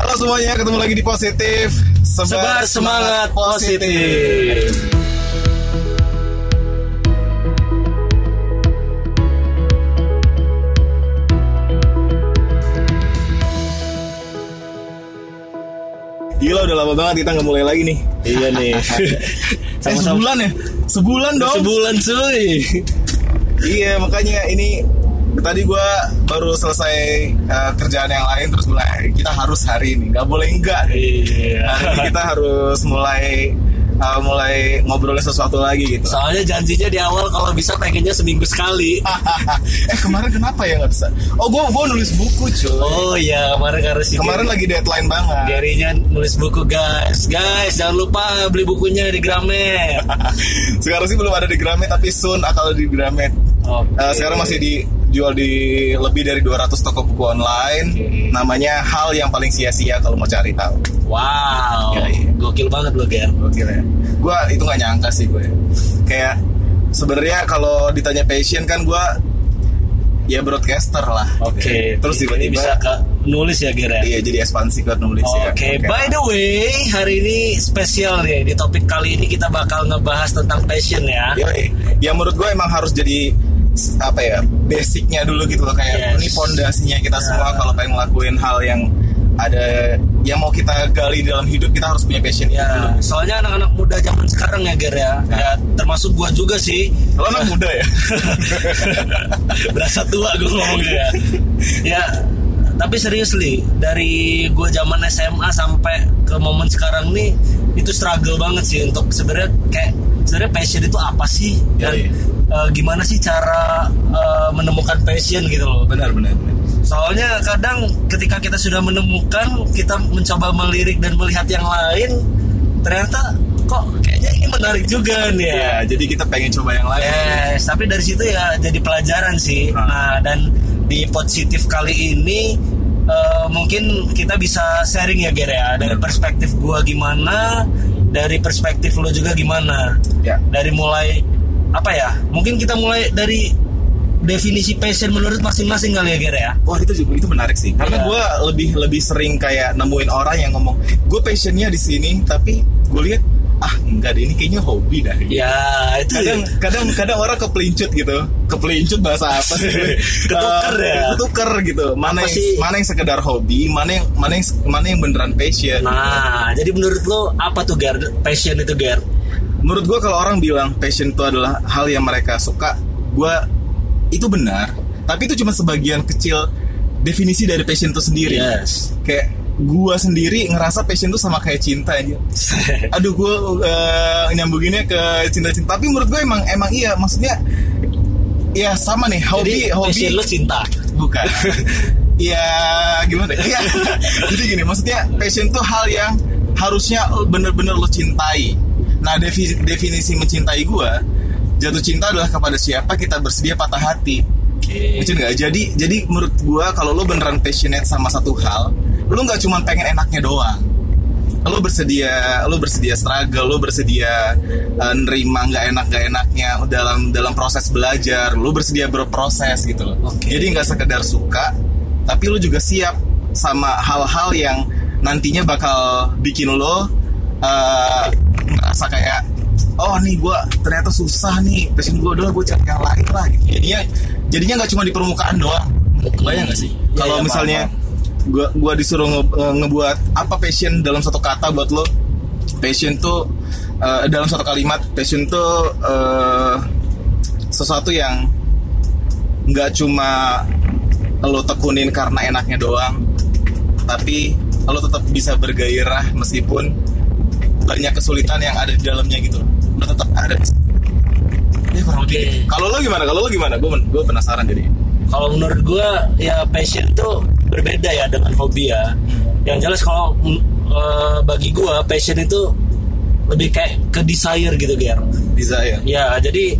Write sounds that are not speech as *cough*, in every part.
Halo semuanya, ketemu lagi di Positif Sebar semangat positif. Gila udah lama banget kita nggak mulai lagi nih Iya nih. *laughs* Eh sebulan ya? Sebulan dong Sebulan cuy. Iya makanya ini Tadi gua baru selesai eh, kerjaan yang lain Terus mulai kita harus hari ini Gak boleh enggak Iya. Hari ini kita harus mulai eh, Mulai ngobrolin sesuatu lagi gitu Soalnya janjinya di awal kalau bisa pengennya seminggu sekali. *laughs* eh kemarin kenapa ya nggak bisa? Oh gue gua nulis buku cuy. Oh iya kemarin harus si Kemarin lagi deadline banget. Garynya nulis buku guys. Guys jangan lupa beli bukunya di Gramet. *laughs* Sekarang sih belum ada di Gramet tapi soon akan ada di Gramet. Oke. Eh, sekarang masih dijual di lebih dari 200 toko buku online. Namanya hal yang paling sia-sia kalau mau cari tahu. Wow. Iya, iya. Gokil banget lo Ger. Gokil ya. Gue itu nggak nyangka sih gue. Kayak sebenarnya kalau ditanya passion kan gue ya broadcaster lah. Oke. Terus ini tiba-tiba bisa ke nulis ya Ger ya. iya jadi ekspansi ke nulis ya. Oke, by the way, hari ini spesial nih. Di topik kali ini kita bakal ngebahas tentang passion ya. Yoi. Ya menurut gue emang harus jadi apa ya basicnya dulu gitu loh kayak Yes. ini pondasinya kita semua kalau pengen ngelakuin hal yang ada yang mau kita gali dalam hidup kita harus punya passion Ya, dulu. soalnya anak-anak muda zaman sekarang ya, Ger ya. Ya, termasuk gua juga sih. Lo anak muda ya? *laughs* Berasa tua gue ngomongnya ya. Ya, tapi serius li, dari gue zaman SMA sampai ke momen sekarang nih itu struggle banget sih untuk sebenarnya kayak sebenarnya passion itu apa sih Ya, dan iya. eh, gimana sih cara eh, menemukan passion gitu loh. benar benar. benar. Soalnya kadang ketika kita sudah menemukan, kita mencoba melirik dan melihat yang lain, ternyata kok kayaknya ini menarik juga nih ya. Ya, jadi kita pengen coba yang lain. Yes, tapi dari situ ya jadi pelajaran sih. Ah. Nah, dan di positif kali ini eh, mungkin kita bisa sharing ya Ger ya dari Benar. perspektif gua gimana, dari perspektif lo juga gimana. Ya. Dari mulai apa ya? Mungkin kita mulai dari definisi passion menurut masing-masing kali ya Ger ya. Wah itu juga itu menarik sih karena Iya. gue lebih lebih sering kayak nemuin orang yang ngomong gue passionnya di sini tapi gue lihat ah enggak deh ini kayaknya hobi dah Ya, itu kadang kadang kadang orang kepelincut gitu kepelincut bahasa apa sih *laughs* Ketuker Eh, ya? ketuker gitu mana Apa yang, sih? mana yang sekedar hobi mana yang mana yang mana yang beneran passion Nah, jadi menurut lo apa tuh Ger? Passion itu Ger? menurut gue kalau orang bilang passion itu adalah hal yang mereka suka gue itu benar tapi itu cuma sebagian kecil definisi dari passion itu sendiri Yes. kayak gue sendiri ngerasa passion itu sama kayak cinta aja *laughs* aduh gue uh, nyambunginnya ke cinta-cinta. Tapi menurut gue emang emang iya. Maksudnya ya sama nih hobi jadi hobi. passion lo cinta. bukan. *laughs* Ya gimana ya? *laughs* Jadi gini maksudnya passion tuh hal yang harusnya bener-bener lo cintai. Nah defi- definisi mencintai gue jatuh cinta adalah kepada siapa kita bersedia patah hati. Lucu nggak? Jadi jadi menurut gua kalau lo beneran passionate sama satu hal, lo nggak cuma pengen enaknya doang. Lo bersedia, lo bersedia struggle, lo bersedia eh, nerima nggak enak nggak enaknya dalam dalam proses belajar, lo bersedia berproses gitu loh. Oke. Jadi nggak sekedar suka, tapi lo juga siap sama hal-hal yang nantinya bakal bikin lo eh, ngerasa kayak oh nih gue ternyata susah nih passion gue udah gue cari yang lain lah gitu. jadinya jadinya nggak cuma di permukaan doang bayang gak sih Iya, kalau iya, misalnya gua gua disuruh nge- ngebuat apa passion dalam satu kata buat lo. Passion tuh eh, dalam satu kalimat passion tuh eh, sesuatu yang nggak cuma lo tekunin karena enaknya doang tapi lo tetap bisa bergairah meskipun banyak kesulitan yang ada di dalamnya gitu. Lo tetap ada. Ya kurang lebih gitu. kalau lo gimana? Kalau lo gimana? Gue gue penasaran jadi Kalau menurut gue ya passion itu berbeda ya dengan hobi ya. Yang jelas kalau eh, bagi gue passion itu lebih kayak ke desire gitu Ger. desire Ya jadi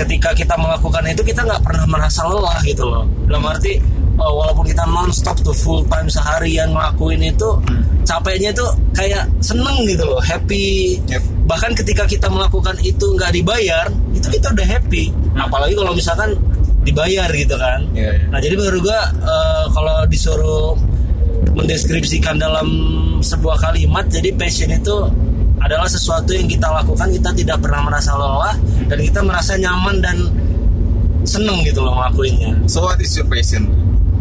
ketika kita melakukan itu kita nggak pernah merasa lelah gitu loh. Dalam arti eh, walaupun kita nonstop tuh full time seharian ngelakuin itu capeknya itu kayak seneng gitu loh, happy. Yep. Bahkan ketika kita melakukan itu nggak dibayar, itu kita udah happy. Apalagi kalau misalkan dibayar gitu kan. Iya, iya. Nah jadi menurut gua eh, kalau disuruh mendeskripsikan dalam sebuah kalimat jadi passion itu adalah sesuatu yang kita lakukan kita tidak pernah merasa lelah dan kita merasa nyaman dan seneng gitu loh ngelakuinnya So what is your passion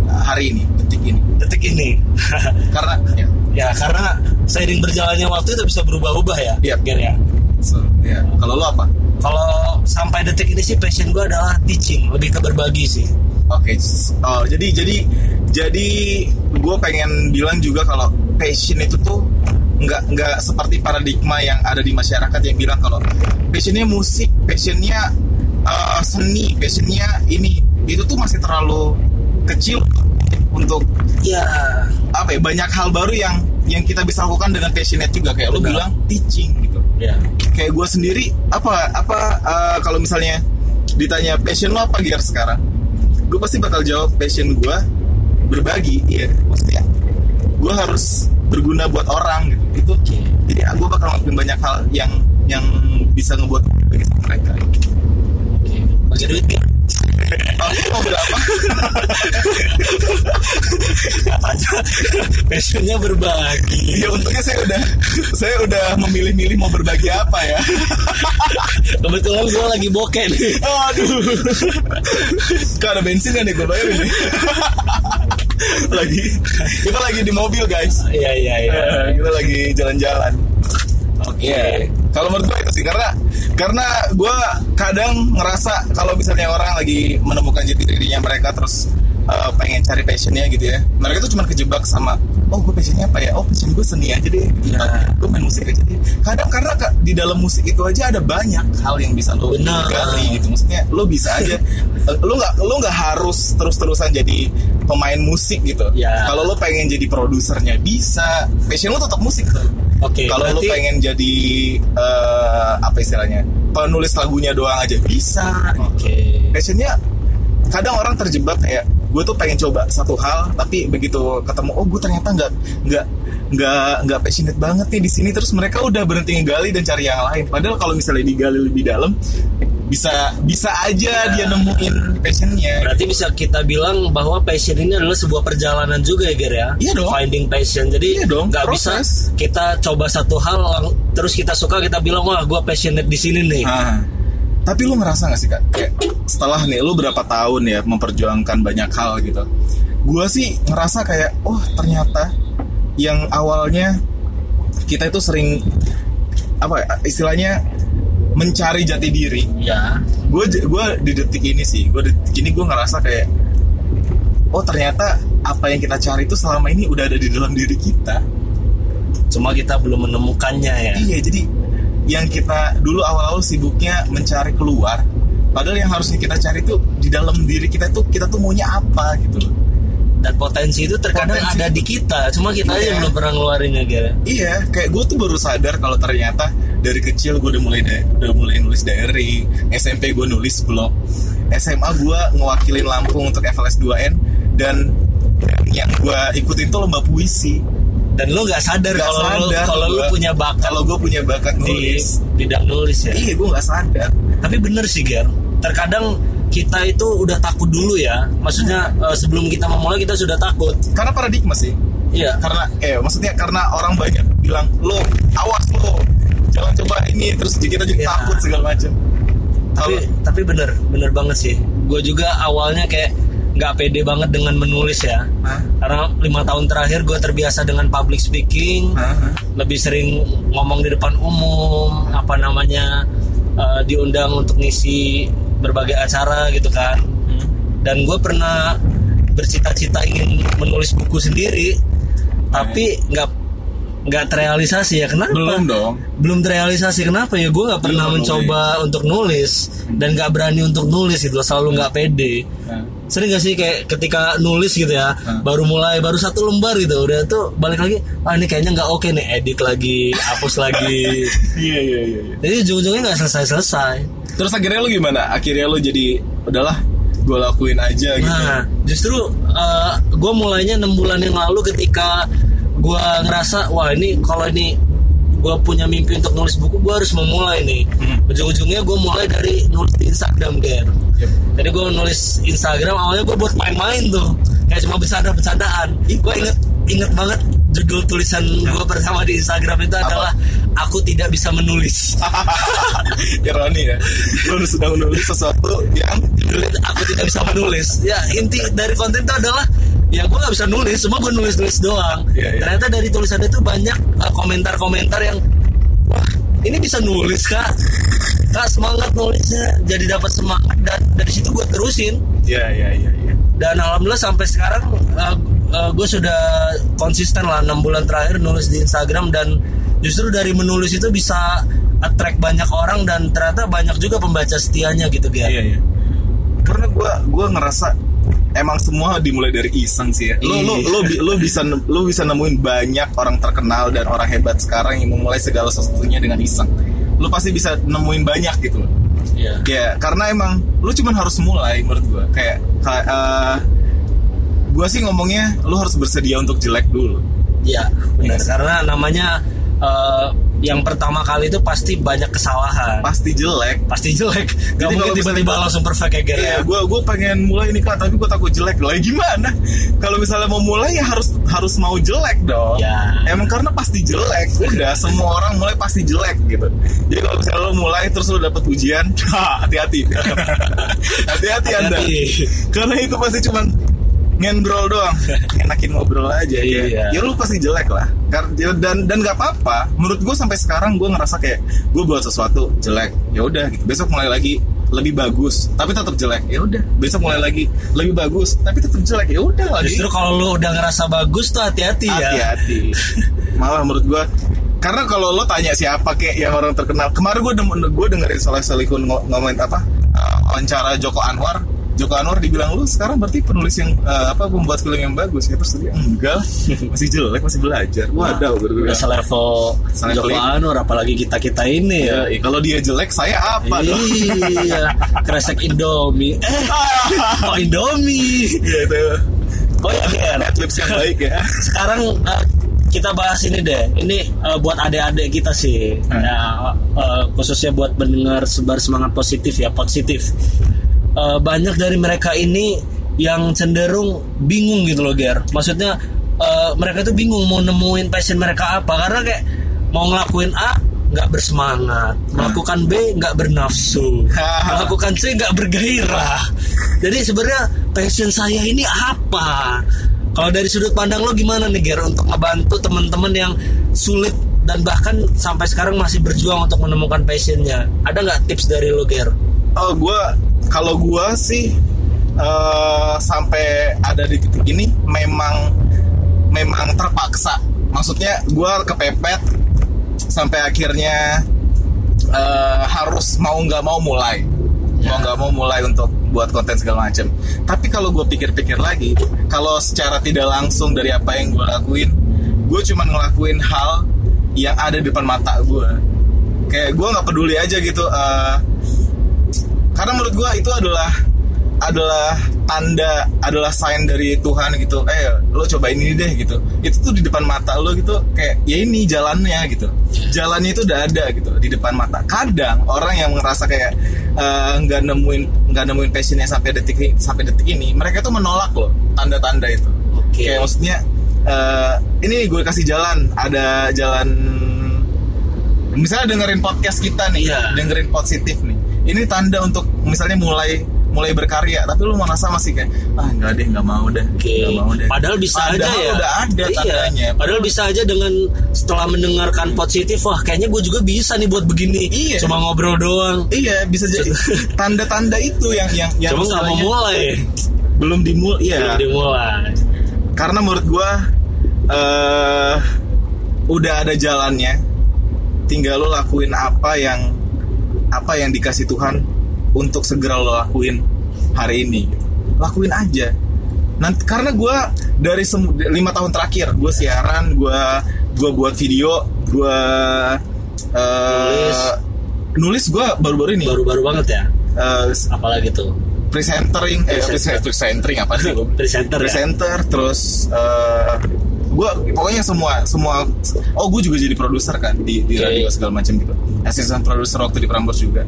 hari ini, detik ini? detik ini *laughs* Karena ya, ya karena seiring berjalannya waktu itu bisa berubah-ubah ya Iya. Ger, ya so, ya. Kalau lo apa? Kalau sampai detik ini sih passion gue adalah teaching lebih ke berbagi sih. Oke, oh jadi jadi jadi gue pengen bilang juga kalau passion itu tuh nggak nggak seperti paradigma yang ada di masyarakat yang bilang kalau passionnya musik, passionnya uh, seni, passionnya ini. Itu tuh masih terlalu kecil untuk ya. apa ya banyak hal baru yang yang kita bisa lakukan dengan passionate juga. Kayak lo bilang teaching gitu. ya Kayak gue sendiri apa apa uh, kalau misalnya ditanya passion lo apa gear sekarang? Gue pasti bakal jawab passion gue berbagi, iya maksudnya gue harus berguna buat orang gitu. Itu jadi gue bakal ngelakuin banyak hal yang yang bisa ngebuat bagi mereka. bagi duit. Oh, berapa? passionnya berbagi Ya untungnya saya udah saya udah memilih-milih mau berbagi apa ya. kebetulan gue lagi bokeh nih Aduh. Gak ada bensin kan nih gue bayarin nih. lagi kita lagi di mobil guys. iya iya iya Eh, kita lagi jalan-jalan. oke Iya. Kalau menurut gue itu sih karena karena gue kadang ngerasa kalau misalnya orang lagi menemukan jati dirinya mereka terus uh, pengen cari passionnya gitu ya. Mereka tuh cuma kejebak sama oh gue passionnya apa ya? Oh passion gue seni aja deh. Iya. Gue main musik aja deh. Kadang karena di dalam musik itu aja ada banyak hal yang bisa lo gali gitu. Maksudnya lo bisa aja. *laughs* lo nggak lo nggak harus terus-terusan jadi pemain musik gitu. Ya. Kalau lo pengen jadi produsernya bisa. Passion lo tetap musik tuh. Oke, Kalau lu berarti- pengen jadi eh, apa istilahnya penulis lagunya doang aja bisa. oke Passionnya kadang orang terjebak kayak gue tuh pengen coba satu hal tapi begitu ketemu oh gue ternyata nggak nggak nggak nggak passionate banget nih di sini terus mereka udah berhenti ngegali dan cari yang lain. Padahal kalau misalnya digali lebih dalam bisa bisa aja dia nemuin passionnya. Berarti bisa kita bilang bahwa passion ini adalah sebuah perjalanan juga ya, Ger ya? Iya dong. Finding passion. Jadi Iya dong, nggak bisa kita coba satu hal terus kita suka kita bilang wah gue passionate di sini nih. Ah. Tapi lu ngerasa gak sih kak? Kayak setelah nih lu berapa tahun ya memperjuangkan banyak hal gitu. Gua sih ngerasa kayak oh ternyata yang awalnya kita itu sering apa ya, istilahnya mencari jati diri. Ya. Gue gua di detik ini sih, gue detik ini gue ngerasa kayak oh ternyata apa yang kita cari itu selama ini udah ada di dalam diri kita. Cuma kita belum menemukannya ya. Iya, jadi yang kita dulu awal-awal sibuknya mencari keluar, padahal yang harusnya kita cari tuh di dalam diri kita tuh kita tuh maunya apa gitu loh. Dan potensi itu terkadang Potensi. ada di kita. Cuma kita aja Iya. belum pernah ngeluarinnya, Ger. Iya, kayak gue tuh baru sadar kalau ternyata dari kecil gue udah mulai da- udah mulai nulis diary, SMP gue nulis blog, SMA gue ngewakilin Lampung untuk FLS 2N dan yang gue ikutin tuh lomba puisi. Dan lu nggak sadar kalau kalau gua. punya bakat Kalau gue punya bakat di nulis, bidang nulis ya. iya gue nggak sadar. Tapi bener sih Ger Terkadang kita itu udah takut dulu ya Maksudnya eh, sebelum kita memulai kita sudah takut Karena paradigma sih. Iya karena eh maksudnya karena orang banyak bilang lo awas lo jangan coba ini terus kita jadi Ya. takut segala macam Tapi tapi bener Bener banget sih Gue juga awalnya kayak nggak pede banget dengan menulis ya Hah? Karena lima tahun terakhir gue terbiasa dengan public speaking Hah? Lebih sering ngomong di depan umum Apa namanya eh, Diundang untuk ngisi berbagai acara gitu kan Hmm. dan gue pernah bercita-cita ingin menulis buku sendiri tapi nggak nggak terrealisasi ya kenapa? Belum dong. Belum terrealisasi kenapa ya? Gue nggak pernah Belum mencoba untuk nulis dan nggak berani untuk nulis gitu selalu nggak pede. Nah, sering gak sih kayak ketika nulis gitu ya Hmm. baru mulai baru satu lembar gitu udah tuh balik lagi ah ini kayaknya nggak oke nih edit lagi hapus lagi. *laughs* Iya iya iya iya. jadi ujung-ujungnya nggak selesai selesai terus akhirnya lo gimana? Akhirnya lo jadi udahlah gue lakuin aja gitu. Nah, justru gue mulainya enam bulan yang lalu ketika gue ngerasa wah ini kalau ini gue punya mimpi untuk nulis buku gue harus memulai nih. Hmm. Ujung-ujungnya gue mulai dari nulis di Instagram Ger. Yep. Jadi gue nulis Instagram awalnya gue buat main-main tuh, kayak cuma bercanda-bercandaan. Gue inget inget banget judul tulisan gue pertama di Instagram itu adalah aku tidak bisa menulis. *laughs* Ironi ya. Lu sudah menulis sesuatu yang aku tidak bisa menulis. Ya inti dari konten itu adalah ya gue nggak bisa nulis, semua gue nulis nulis doang. Iya, iya. Ternyata dari tulisan itu banyak uh, komentar-komentar yang wah ini bisa nulis kak, kak semangat nulisnya, jadi dapat semangat dan dari situ gue terusin ya ya ya ya. dan alhamdulillah sampai sekarang uh, uh, gue sudah konsisten lah enam bulan terakhir nulis di Instagram dan justru dari menulis itu bisa attract banyak orang dan ternyata banyak juga pembaca setianya gitu ya. Iya iya. Karena gua gua ngerasa emang semua dimulai dari iseng sih ya. Lo lo Iya. lo, lo bisa lo bisa nemuin banyak orang terkenal dan orang hebat sekarang yang memulai segala sesuatunya dengan iseng. Lo pasti bisa nemuin banyak gitu. Iya. Ya, karena emang lu cuman harus mulai menurut gua. Kayak ka- eh, gua sih ngomongnya lu harus bersedia untuk jelek dulu. Iya, benar. Yes. Karena namanya eh, yang pertama kali itu pasti banyak kesalahan. Pasti jelek. Pasti jelek. Gak Jadi mungkin tiba-tiba langsung perfect kayak Gere Iya, ya. gue gue pengen mulai nih kak, tapi gue takut jelek. Lah gimana? Kalau misalnya mau mulai ya harus harus mau jelek dong. Ya. Emang karena pasti jelek. Udah semua orang mulai pasti jelek gitu. Jadi kalau misalnya lo mulai terus lo dapet ujian, *laughs* ha, hati-hati. *laughs* hati-hati anda. Karena itu pasti cuman ngendrol doang, *laughs* enakin ngobrol aja. Iya. Ya, ya lu pasti jelek lah. Ya, Dan dan nggak apa-apa. Menurut gue sampai sekarang gue ngerasa kayak gue buat sesuatu jelek. Ya udah, gitu. besok mulai lagi lebih bagus, tapi tetap jelek. Ya udah, besok mulai lagi lebih bagus, tapi tetap jelek. Ya udah lagi. Justru kalau lu udah ngerasa bagus tuh hati-hati ya. Hati-hati. *laughs* Malah menurut gue karena kalau lo tanya siapa kayak yang orang terkenal kemarin gue gue dengerin Soleh Solihun ngo- ngomongin apa uh, wawancara Joko Anwar Joko Anwar dibilang lu sekarang berarti penulis yang uh, apa pembuat film yang bagus ya terus dia enggak *laughs* masih jelek masih belajar waduh gue Udah selevel Joko. Anwar apalagi kita-kita ini ya. ya, kalau dia jelek saya apa dong Iya, *laughs* kresek Indomie. Eh, *laughs* kok Indomie? gitu Oh ya, Ger. Netflix yang baik ya Sekarang eh, kita bahas ini deh. Ini eh, buat adik-adik kita sih. Hmm. Ya, eh, khususnya buat mendengar sebar semangat positif ya, positif. Eh, banyak dari mereka ini yang cenderung bingung gitu loh, Ger. Maksudnya eh, mereka tuh bingung mau nemuin passion mereka apa karena kayak mau ngelakuin A nggak bersemangat, melakukan B nggak bernafsu, *laughs* melakukan C nggak bergairah. Jadi sebenarnya passion saya ini apa? Kalau dari sudut pandang lo gimana nih Ger untuk ngebantu teman-teman yang sulit dan bahkan sampai sekarang masih berjuang untuk menemukan passionnya? Ada nggak tips dari lo Ger? Oh, gue kalau gue sih eh, sampai ada di titik ini memang memang terpaksa. Maksudnya gue kepepet sampai akhirnya eh, harus mau nggak mau mulai, mau nggak mau mulai untuk buat konten segala macam. Tapi kalau gue pikir-pikir lagi, kalau secara tidak langsung dari apa yang gue lakuin, gue cuma ngelakuin hal yang ada di depan mata gue. Kayak gue nggak peduli aja gitu. eh, karena menurut gua itu adalah adalah tanda adalah sign dari Tuhan gitu. Eh lo cobain ini deh gitu. Itu tuh di depan mata lo gitu kayak ya ini jalannya gitu. Jalannya itu udah ada gitu di depan mata. Kadang orang yang ngerasa kayak eh, nggak nemuin nggak nemuin passionnya sampai detik ini- sampai detik ini mereka tuh menolak loh tanda-tanda itu. Oke. kayak maksudnya eh, ini gue kasih jalan ada jalan misalnya dengerin podcast kita nih Iya. dengerin positif nih ini tanda untuk misalnya mulai mulai berkarya tapi lu merasa masih kayak ah nggak deh nggak mau deh Oke. nggak mau deh Padahal bisa aja Padahal ya. udah ada Iya. tandanya Padahal bisa aja dengan setelah mendengarkan positif, wah kayaknya gue juga bisa nih buat begini. Iya. Cuma ngobrol doang. iya bisa jadi tanda-tanda itu yang yang yang Cuma nggak mau mulai. *laughs* belum dimulai iya Belum dimulai. karena menurut gua eh udah ada jalannya tinggal lo lakuin apa yang apa yang dikasih Tuhan untuk segera lo lakuin hari ini lakuin aja nanti karena gua dari lima tahun terakhir gue siaran gua gua buat video gua eh, Nulis. nulis gua baru-baru ini Baru-baru banget ya. Eh, Apalagi tuh. presentering eh Presenter. presentering apa sih lo *laughs* Presenter ya? presenter terus eh gue pokoknya semua semua oh gue juga jadi produser kan di di Oke. radio segala macam gitu asisten produser waktu di Prambors juga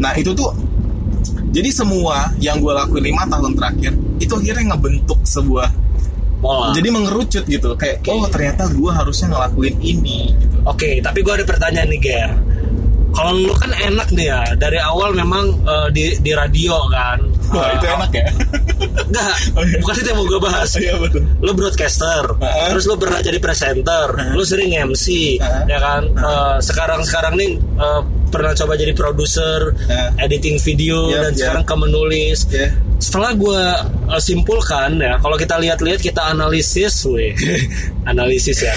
nah itu tuh jadi semua yang gue lakuin lima tahun terakhir itu akhirnya ngebentuk sebuah pola. jadi mengerucut gitu kayak Oke. oh ternyata gue harusnya ngelakuin ini gitu Oke, tapi gue ada pertanyaan nih, Ger. Kalau lu kan enak nih ya, dari awal memang eh, di di radio kan. Wah Eh, itu enak ya Enggak, *laughs* Oh, iya. bukan itu yang mau gue bahas. iya betul Lu broadcaster, Heeh. terus lu pernah jadi presenter, lu sering MC, Heeh. ya kan. Eh, sekarang-sekarang nih eh, pernah coba jadi produser, Heeh. editing video, Yap, dan yap. sekarang ke menulis. ya Setelah gue eh, simpulkan ya, kalau kita lihat-lihat kita analisis, weh, *laughs* analisis ya.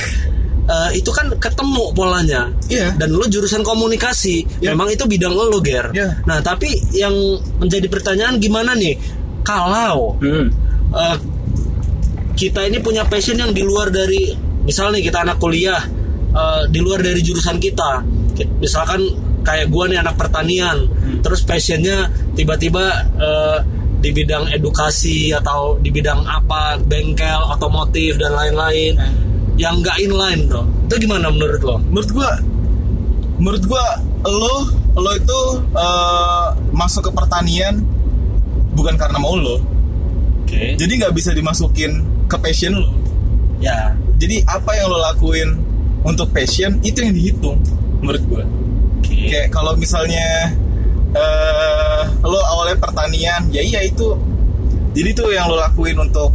Eh, itu kan ketemu polanya. Iya. dan lu jurusan komunikasi. Iya. memang itu bidang lo ger. Iya. nah tapi yang menjadi pertanyaan gimana nih? Kalau hmm. eh, kita ini punya passion yang di luar dari misalnya kita anak kuliah eh, di luar dari jurusan kita. Ki- misalkan kayak gua nih anak pertanian. Terus passionnya tiba-tiba eh, di bidang edukasi atau di bidang apa bengkel otomotif dan lain-lain yang nggak inline tuh itu gimana menurut lo? menurut gue menurut gue lo lo itu eh, masuk ke pertanian bukan karena mau lo Oke. jadi nggak bisa dimasukin ke passion lo Ya. jadi apa yang lo lakuin untuk passion itu yang dihitung menurut gue Oke. kayak kalau misalnya eh lo awalnya pertanian ya iya itu jadi tuh yang lo lakuin untuk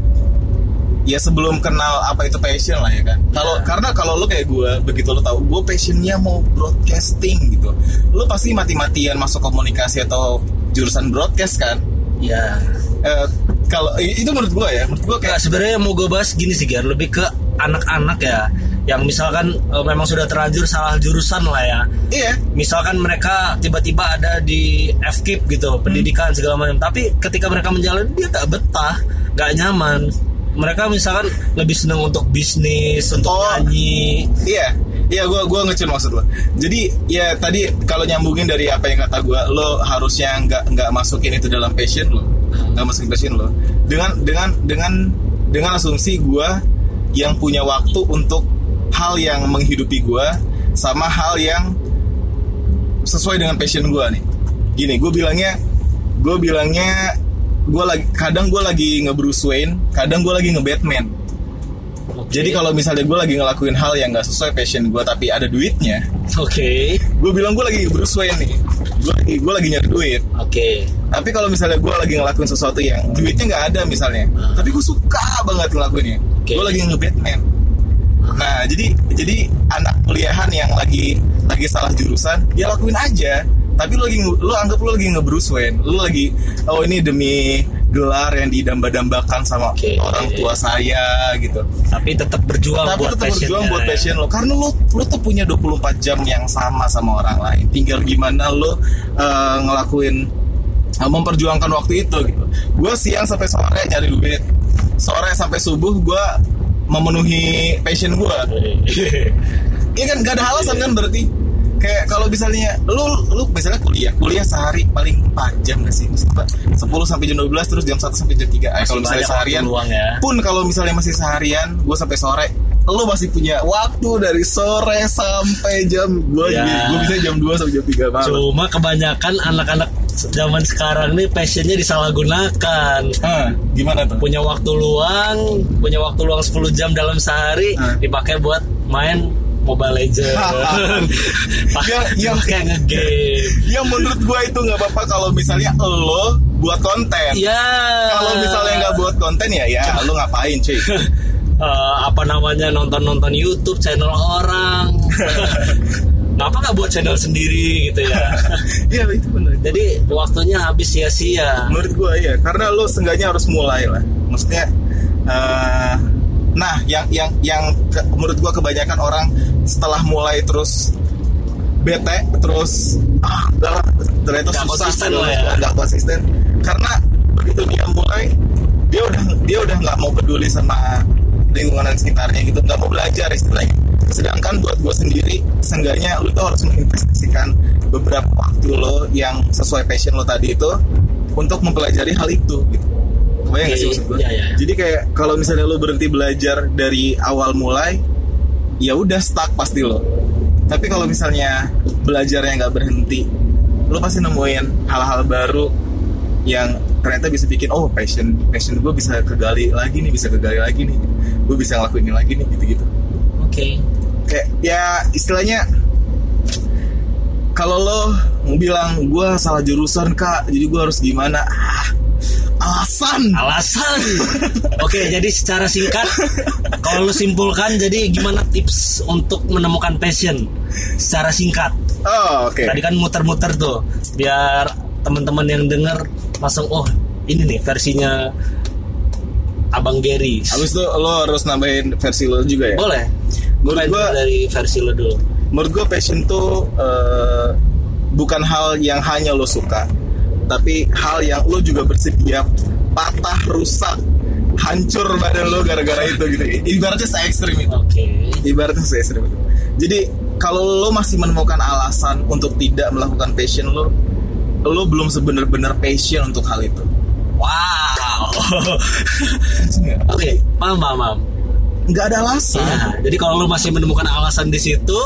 ya sebelum kenal apa itu passion lah ya kan kalau Ya. karena kalau lo kayak gue begitu lo tahu gue passionnya mau broadcasting gitu lo pasti mati-matian masuk komunikasi atau jurusan broadcast kan Ya. Eh, kalau itu menurut gue ya menurut gue kayak sebenarnya mau gue bahas gini sih Gar, lebih ke anak-anak ya yang misalkan eh, memang sudah terlanjur salah jurusan lah ya. iya Misalkan mereka tiba-tiba ada di FKIP gitu, pendidikan segala macam, tapi ketika mereka menjalani dia gak betah, gak nyaman. Mereka misalkan lebih senang untuk bisnis, untuk Oh. nyanyi. Iya, iya gue gua ngecil maksud lo. Jadi ya tadi kalau nyambungin dari apa yang kata gue, lo harusnya nggak nggak masukin itu dalam passion lo, nggak masukin passion lo. Dengan dengan dengan dengan asumsi gue yang punya waktu untuk hal yang menghidupi gue sama hal yang sesuai dengan passion gue nih. Gini, gue bilangnya, gue bilangnya, gue lagi kadang gue lagi nge Bruce Wayne, kadang gue lagi nge Batman. Jadi kalau misalnya gue lagi ngelakuin hal yang nggak sesuai passion gue tapi ada duitnya, Oke, gue bilang gue lagi Bruce Wayne nih, gue lagi gue lagi nyari duit. oke. Tapi kalau misalnya gue lagi ngelakuin sesuatu yang duitnya nggak ada misalnya, tapi gue suka banget ngelakuinnya, Oke. gue lagi nge Batman. Nah jadi jadi anak kuliahan yang lagi lagi salah jurusan, dia lakuin aja. Tapi lu lagi lu anggap lu lagi nge Bruce Wayne, lu lagi oh ini demi gelar yang didamba-dambakan sama Oke. orang tua saya gitu. Tapi tetap berjuang Tapi buat tetap berjuang buat passion lo. Karena lo, lo tuh punya 24 jam yang sama sama orang lain. Tinggal gimana lo eh, ngelakuin eh, Memperjuangkan waktu itu gitu. Gue siang sampai sore nyari duit. Sore sampai subuh gue memenuhi passion gue Iya kan? Gak ada alasan kan berarti Kayak kalau misalnya lu lu misalnya kuliah, kuliah sehari paling 4 jam gak sih? Maksudnya 10 sampai jam 12 terus jam 1 sampai jam 3. Eh, kalau misalnya seharian luang ya. pun kalau misalnya masih seharian gue sampai sore lo masih punya waktu dari sore sampai jam gue Ya. gue bisa jam 2 sampai jam 3 malam Cuma kebanyakan anak-anak zaman sekarang nih passionnya disalahgunakan. Hah, gimana tuh Punya waktu luang, punya waktu luang 10 jam dalam sehari Hah. dipakai buat main Mobile Legend. *laughs* Yang- yang- kayak ngegame. yang menurut gue itu nggak apa-apa kalau misalnya lo buat konten Ya. kalau misalnya nggak buat konten ya ya lo ngapain cuy *laughs* Eh, apa namanya nonton-nonton YouTube channel orang. *laughs* Kenapa nggak buat channel sendiri gitu ya? iya itu benar Jadi waktunya habis sia-sia. menurut gue ya karena lo seenggaknya harus mulai lah maksudnya eh, nah yang yang yang ke- menurut gue kebanyakan orang setelah mulai terus bete terus ah udah lah, ternyata Nggak susah konsisten segala lah ya. nggak konsisten. Karena begitu dia mulai dia udah dia udah nggak mau peduli sama lingkungan sekitarnya gitu nggak mau belajar istilahnya. Sedangkan buat gue sendiri seenggaknya lu tuh harus menginvestasikan beberapa waktu lo yang sesuai passion lo tadi itu untuk mempelajari hal itu gitu Kebayang gak sih Oke, maksud gue? iya, iya. Jadi kayak kalau misalnya lo berhenti belajar dari awal mulai, ya udah stuck pasti lo. Tapi kalau misalnya belajarnya nggak berhenti, lo pasti nemuin hal-hal baru yang ternyata bisa bikin oh passion passion gue bisa kegali lagi nih bisa kegali lagi nih gue bisa ngelakuin ini lagi nih gitu gitu oke kayak ya istilahnya kalau lo bilang gue salah jurusan kak jadi gue harus gimana ah, alasan. Alasan. Oke jadi secara singkat kalau lu simpulkan jadi gimana tips untuk menemukan passion? Secara singkat. Oh oke. Tadi kan muter-muter tuh biar teman-teman yang denger langsung oh ini nih versinya Abang Gary. Habis itu lo harus nambahin versi lo juga ya? Boleh. Menurut gua- dari versi lo dulu. menurut gue passion tuh eh, bukan hal yang hanya lo suka tapi hal yang lo juga bersedia patah rusak hancur badan lo gara-gara itu gitu. Ibaratnya se ekstrim itu. Oke. Ibaratnya se ekstrim itu. Jadi kalau lo masih menemukan alasan untuk tidak melakukan passion lo lo belum sebenar-benar passion untuk hal itu. Wow. *laughs* Oke paham paham paham nggak ada alasan Iya, jadi kalau lu masih menemukan alasan di situ,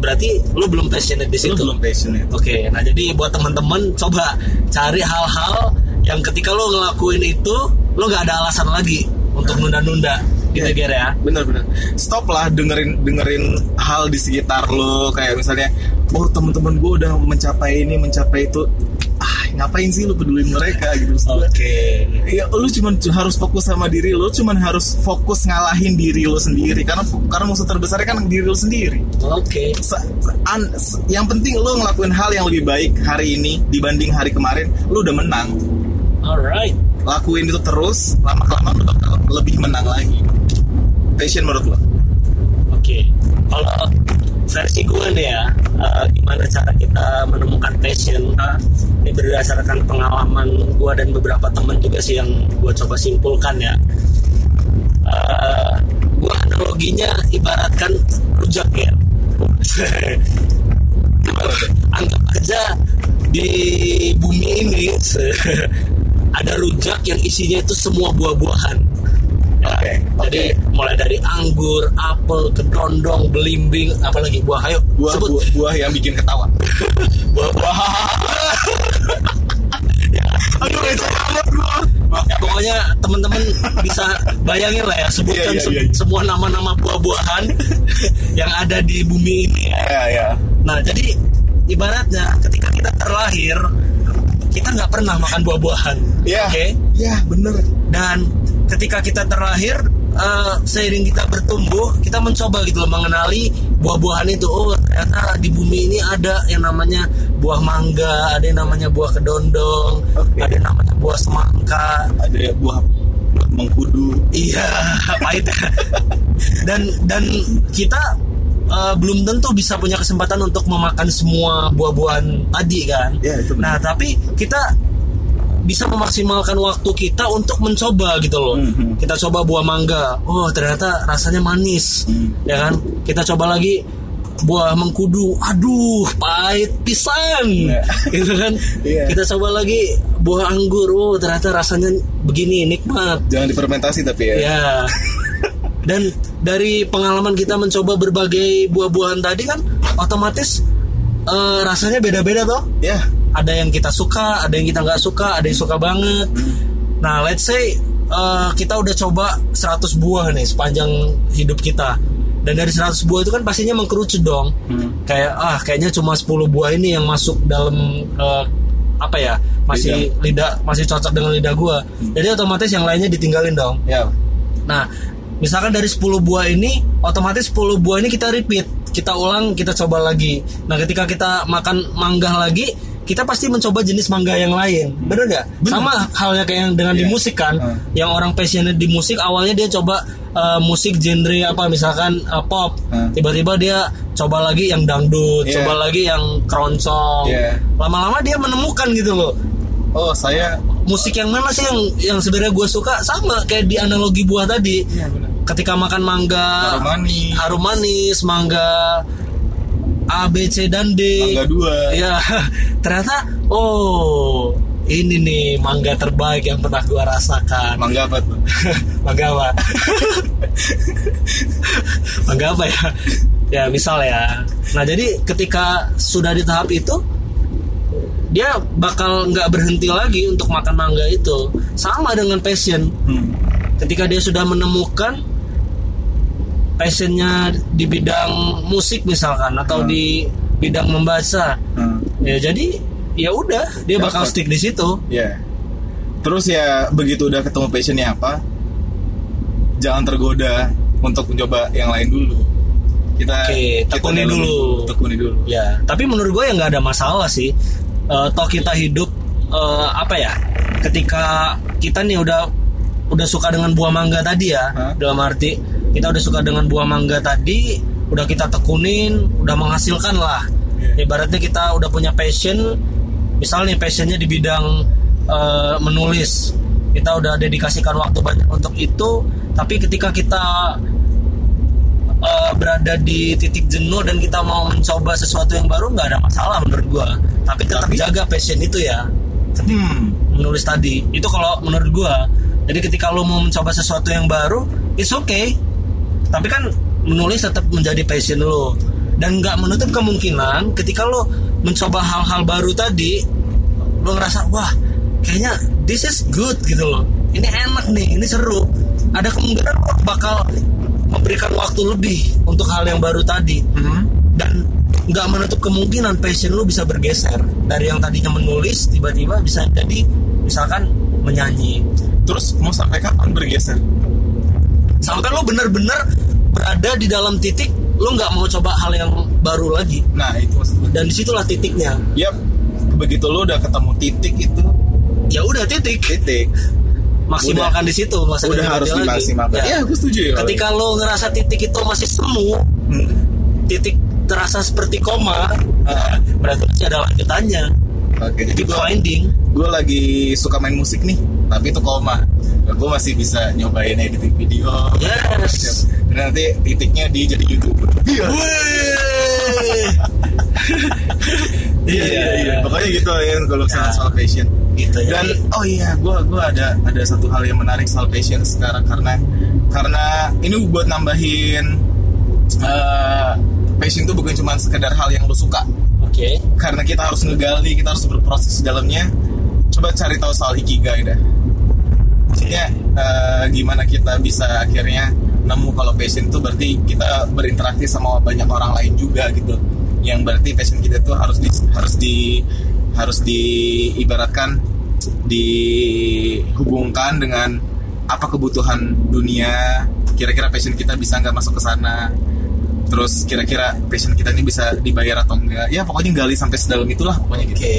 berarti lu belum passionate di lo situ. belum passion itu Oke, nah jadi buat teman-teman coba cari hal-hal yang ketika lu ngelakuin itu, lu nggak ada alasan lagi untuk nunda-nunda gitu Iya. Ger, ya. bener-bener stop lah dengerin dengerin hal di sekitar lo kayak misalnya oh temen-temen gue udah mencapai ini mencapai itu ngapain sih lu pedulin mereka gitu Oke. ya lu cuman harus fokus sama diri lo cuman harus fokus ngalahin diri lo sendiri karena karena musuh terbesarnya kan diri lo sendiri Oke. Se- se- an- se- yang penting lo ngelakuin hal yang lebih baik hari ini dibanding hari kemarin lo udah menang Alright. lakuin itu terus lama kelamaan lo bakal lebih menang lagi passion menurut lo Oke. Kalau versi gue nih ya, eh, gimana cara kita menemukan passion? Ini berdasarkan pengalaman gue dan beberapa teman juga sih yang gue coba simpulkan ya. Eh, gue analoginya ibaratkan rujak ya. *laughs* Anggap aja di bumi ini *laughs* ada rujak yang isinya itu semua buah-buahan. Ya, Oke, Jadi mulai dari anggur, apel, kedondong, belimbing, apalagi buah. Ayo buah, sebut buah buah yang bikin ketawa *laughs* buah-buah. aduh itu banget gua Ya, pokoknya teman-teman bisa bayangin lah ya sebutkan Iya, iya, se- iya, iya. semua nama-nama buah-buahan *laughs* yang ada di bumi ini ya. ya ya Nah jadi ibaratnya ketika kita terlahir kita nggak pernah makan buah-buahan, ya oke? ya bener Dan ketika kita terlahir eh, seiring kita bertumbuh kita mencoba gitu loh mengenali buah-buahan itu. Oh ternyata di bumi ini ada yang namanya buah mangga, ada yang namanya buah kedondong, Oke. ada yang namanya buah semangka, ada ya buah mengkudu Iya, *laughs* pahit. dan dan kita eh, belum tentu bisa punya kesempatan untuk memakan semua buah-buahan tadi kan. Ya, itu benar. Nah, tapi kita bisa memaksimalkan waktu kita untuk mencoba gitu loh. Mhm. Kita coba buah mangga. Oh, ternyata rasanya manis. Hmm. Ya kan? Kita coba lagi buah mengkudu. Aduh, pahit pisan. Iya. *laughs* Gitu kan? Iya. Kita coba lagi buah anggur. Oh, ternyata rasanya begini nikmat. jangan difermentasi tapi ya Ya. *laughs* Dan dari pengalaman kita mencoba berbagai buah-buahan tadi kan otomatis eh, rasanya beda-beda toh. ya Ada yang kita suka, ada yang kita nggak suka, ada yang suka banget. Nah, let's say eh, kita udah coba 100 buah nih sepanjang hidup kita. Dan dari 100 buah itu kan pastinya mengkerucut dong. Kayak ah kayaknya cuma 10 buah ini yang masuk dalam eh, apa ya? Masih lidah. masih cocok dengan lidah gua. Jadi otomatis yang lainnya ditinggalin dong. ya Nah, misalkan dari 10 buah ini, otomatis 10 buah ini kita repeat, kita ulang, kita coba lagi. Nah, ketika kita makan mangga lagi, kita pasti mencoba jenis mangga yang lain. Bener nggak? Sama halnya kayak yang dengan di Iya. musik kan, Hmm. yang orang passionate di musik awalnya dia coba uh, musik genre apa misalkan uh, pop, Hmm. tiba-tiba dia coba lagi yang dangdut, Iya. coba lagi yang keroncong. Iya. Lama-lama dia menemukan gitu loh oh saya musik yang mana sih yang yang sebenarnya gue suka sama kayak di analogi buah tadi Iya, benar. ketika makan mangga Harum manis. harum manis mangga A B C dan D. Mangga dua. Ya *laughs* ternyata oh ini nih mangga terbaik yang pernah gue rasakan. Mangga apa tuh? *laughs* Mangga apa? *laughs* Mangga apa ya? Ya misal ya. Nah jadi ketika sudah di tahap itu dia bakal nggak berhenti lagi untuk makan mangga itu. Sama dengan passion. Hmm. ketika dia sudah menemukan passionnya di bidang musik misalkan atau Hmm. di bidang membaca Hmm. ya jadi ya udah dia bakal Dapat. stick di situ Ya. Terus ya begitu udah ketemu passionnya apa, jangan tergoda untuk mencoba yang lain dulu. Kita kita tekuni dalam- dulu. Tekuni dulu. ya tapi menurut gue ya nggak ada masalah sih Eh, toh kita hidup eh, apa ya ketika kita nih udah udah suka dengan buah mangga tadi ya Hah? dalam arti kita udah suka dengan buah mangga tadi udah kita tekunin udah menghasilkan lah. Iya. ibaratnya kita udah punya passion misalnya passionnya di bidang eh, menulis. Kita udah dedikasikan waktu banyak untuk itu tapi ketika kita eh, berada di titik jenuh dan kita mau mencoba sesuatu yang baru nggak ada masalah menurut gua. Tapi tetap Tapi- jaga passion itu ya. Hmm. menulis tadi. Itu kalau menurut gua. Jadi ketika lo mau mencoba sesuatu yang baru it's okay tapi kan menulis tetap menjadi passion lo. Dan nggak menutup kemungkinan ketika lo mencoba hal-hal baru tadi lo ngerasa wah kayaknya this is good gitu loh. Ini enak nih ini seru. Ada kemungkinan lo bakal memberikan waktu lebih untuk hal yang baru tadi. Hmm. dan nggak menutup kemungkinan passion lu bisa bergeser. Dari yang tadinya menulis tiba-tiba bisa jadi misalkan menyanyi. Terus mau sampai kapan bergeser? Sampai lu bener-bener berada di dalam titik lu nggak mau coba hal yang baru lagi Nah itu maksud gue. dan di situlah titiknya Yap. Begitu lo udah ketemu titik itu, ya udah titik titik maksimalkan di situ masa udah harus dimaksimalkan. Ya. Iya, aku setuju ya. ketika lo ngerasa titik itu masih semu Hmm. titik terasa seperti koma eh, berarti masih ada lanjutannya Oke, jadi keep gue finding gue lagi suka main musik nih, tapi itu koma. Gue masih bisa nyobain editing video. yes Dan nanti titiknya di jadi youtuber. Iya. Wih. *laughs* Iya iya iya. Pokoknya gitu ya kalau misalnya Ya. soal passion. gitu ya. Dan oh iya, gue gua ada ada satu hal yang menarik soal passion sekarang karena karena ini buat nambahin eh, passion itu bukan cuma sekedar hal yang lo suka. Oke. Karena kita harus ngegali, kita harus berproses di dalamnya. Coba cari tahu soal ikigai dah. Maksudnya eh, gimana kita bisa akhirnya nemu kalau passion itu berarti kita berinteraksi sama banyak orang lain juga gitu. Yang berarti passion kita itu harus di harus di harus diibaratkan dihubungkan dengan apa kebutuhan dunia. Kira-kira passion kita bisa nggak masuk ke sana. Terus kira-kira passion kita ini bisa dibayar atau enggak? Ya pokoknya gali sampai sedalam itulah pokoknya gitu. Oke.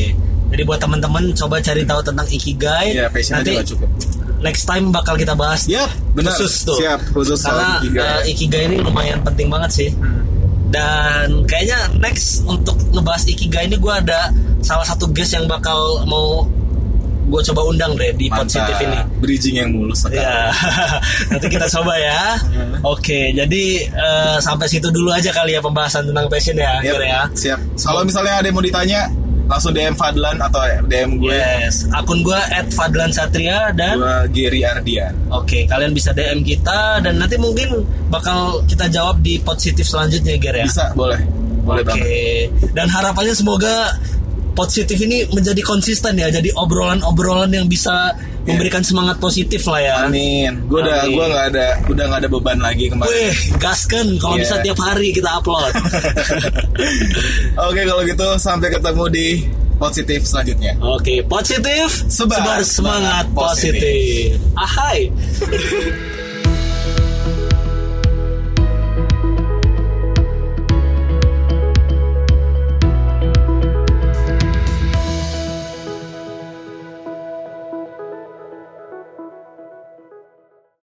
Jadi buat teman-teman coba cari tahu tentang ikigai. Ya passion aja Nanti nggak cukup. Next time bakal kita bahas. Yap, benar. Khusus tuh. Siap, khusus Karena ikigai. eh, ikigai ini lumayan penting banget sih. Hmm. Dan kayaknya next untuk ngebahas ikigai ini gue ada salah satu guest yang bakal mau gue coba undang deh di positif ini. Bridging yang mulus sekarang. Ya, *laughs* nanti kita coba ya. *laughs* Oke, jadi eh, sampai situ dulu aja kali ya pembahasan tentang passion ya, Yap, Kira ya. Siap. Kalau misalnya ada yang mau ditanya, langsung DM Fadlan atau DM gue. Yes, akun gue @fadlan_satria dan Gue Gary Ardian. oke kalian bisa DM kita dan nanti mungkin bakal kita jawab di positif selanjutnya, Ger ya. Bisa, boleh. Boleh Oke. banget. Dan harapannya semoga positif ini menjadi konsisten ya, jadi obrolan-obrolan yang bisa memberikan semangat positif lah ya. Amin. Gue udah gue nggak ada udah nggak ada beban lagi kemarin. Wih, gaskan kalau Iya. bisa tiap hari kita upload. *laughs* Oke kalau gitu sampai ketemu di positif selanjutnya. Oke, positif Sebar semangat semangat positif. positif. Ahai. *laughs*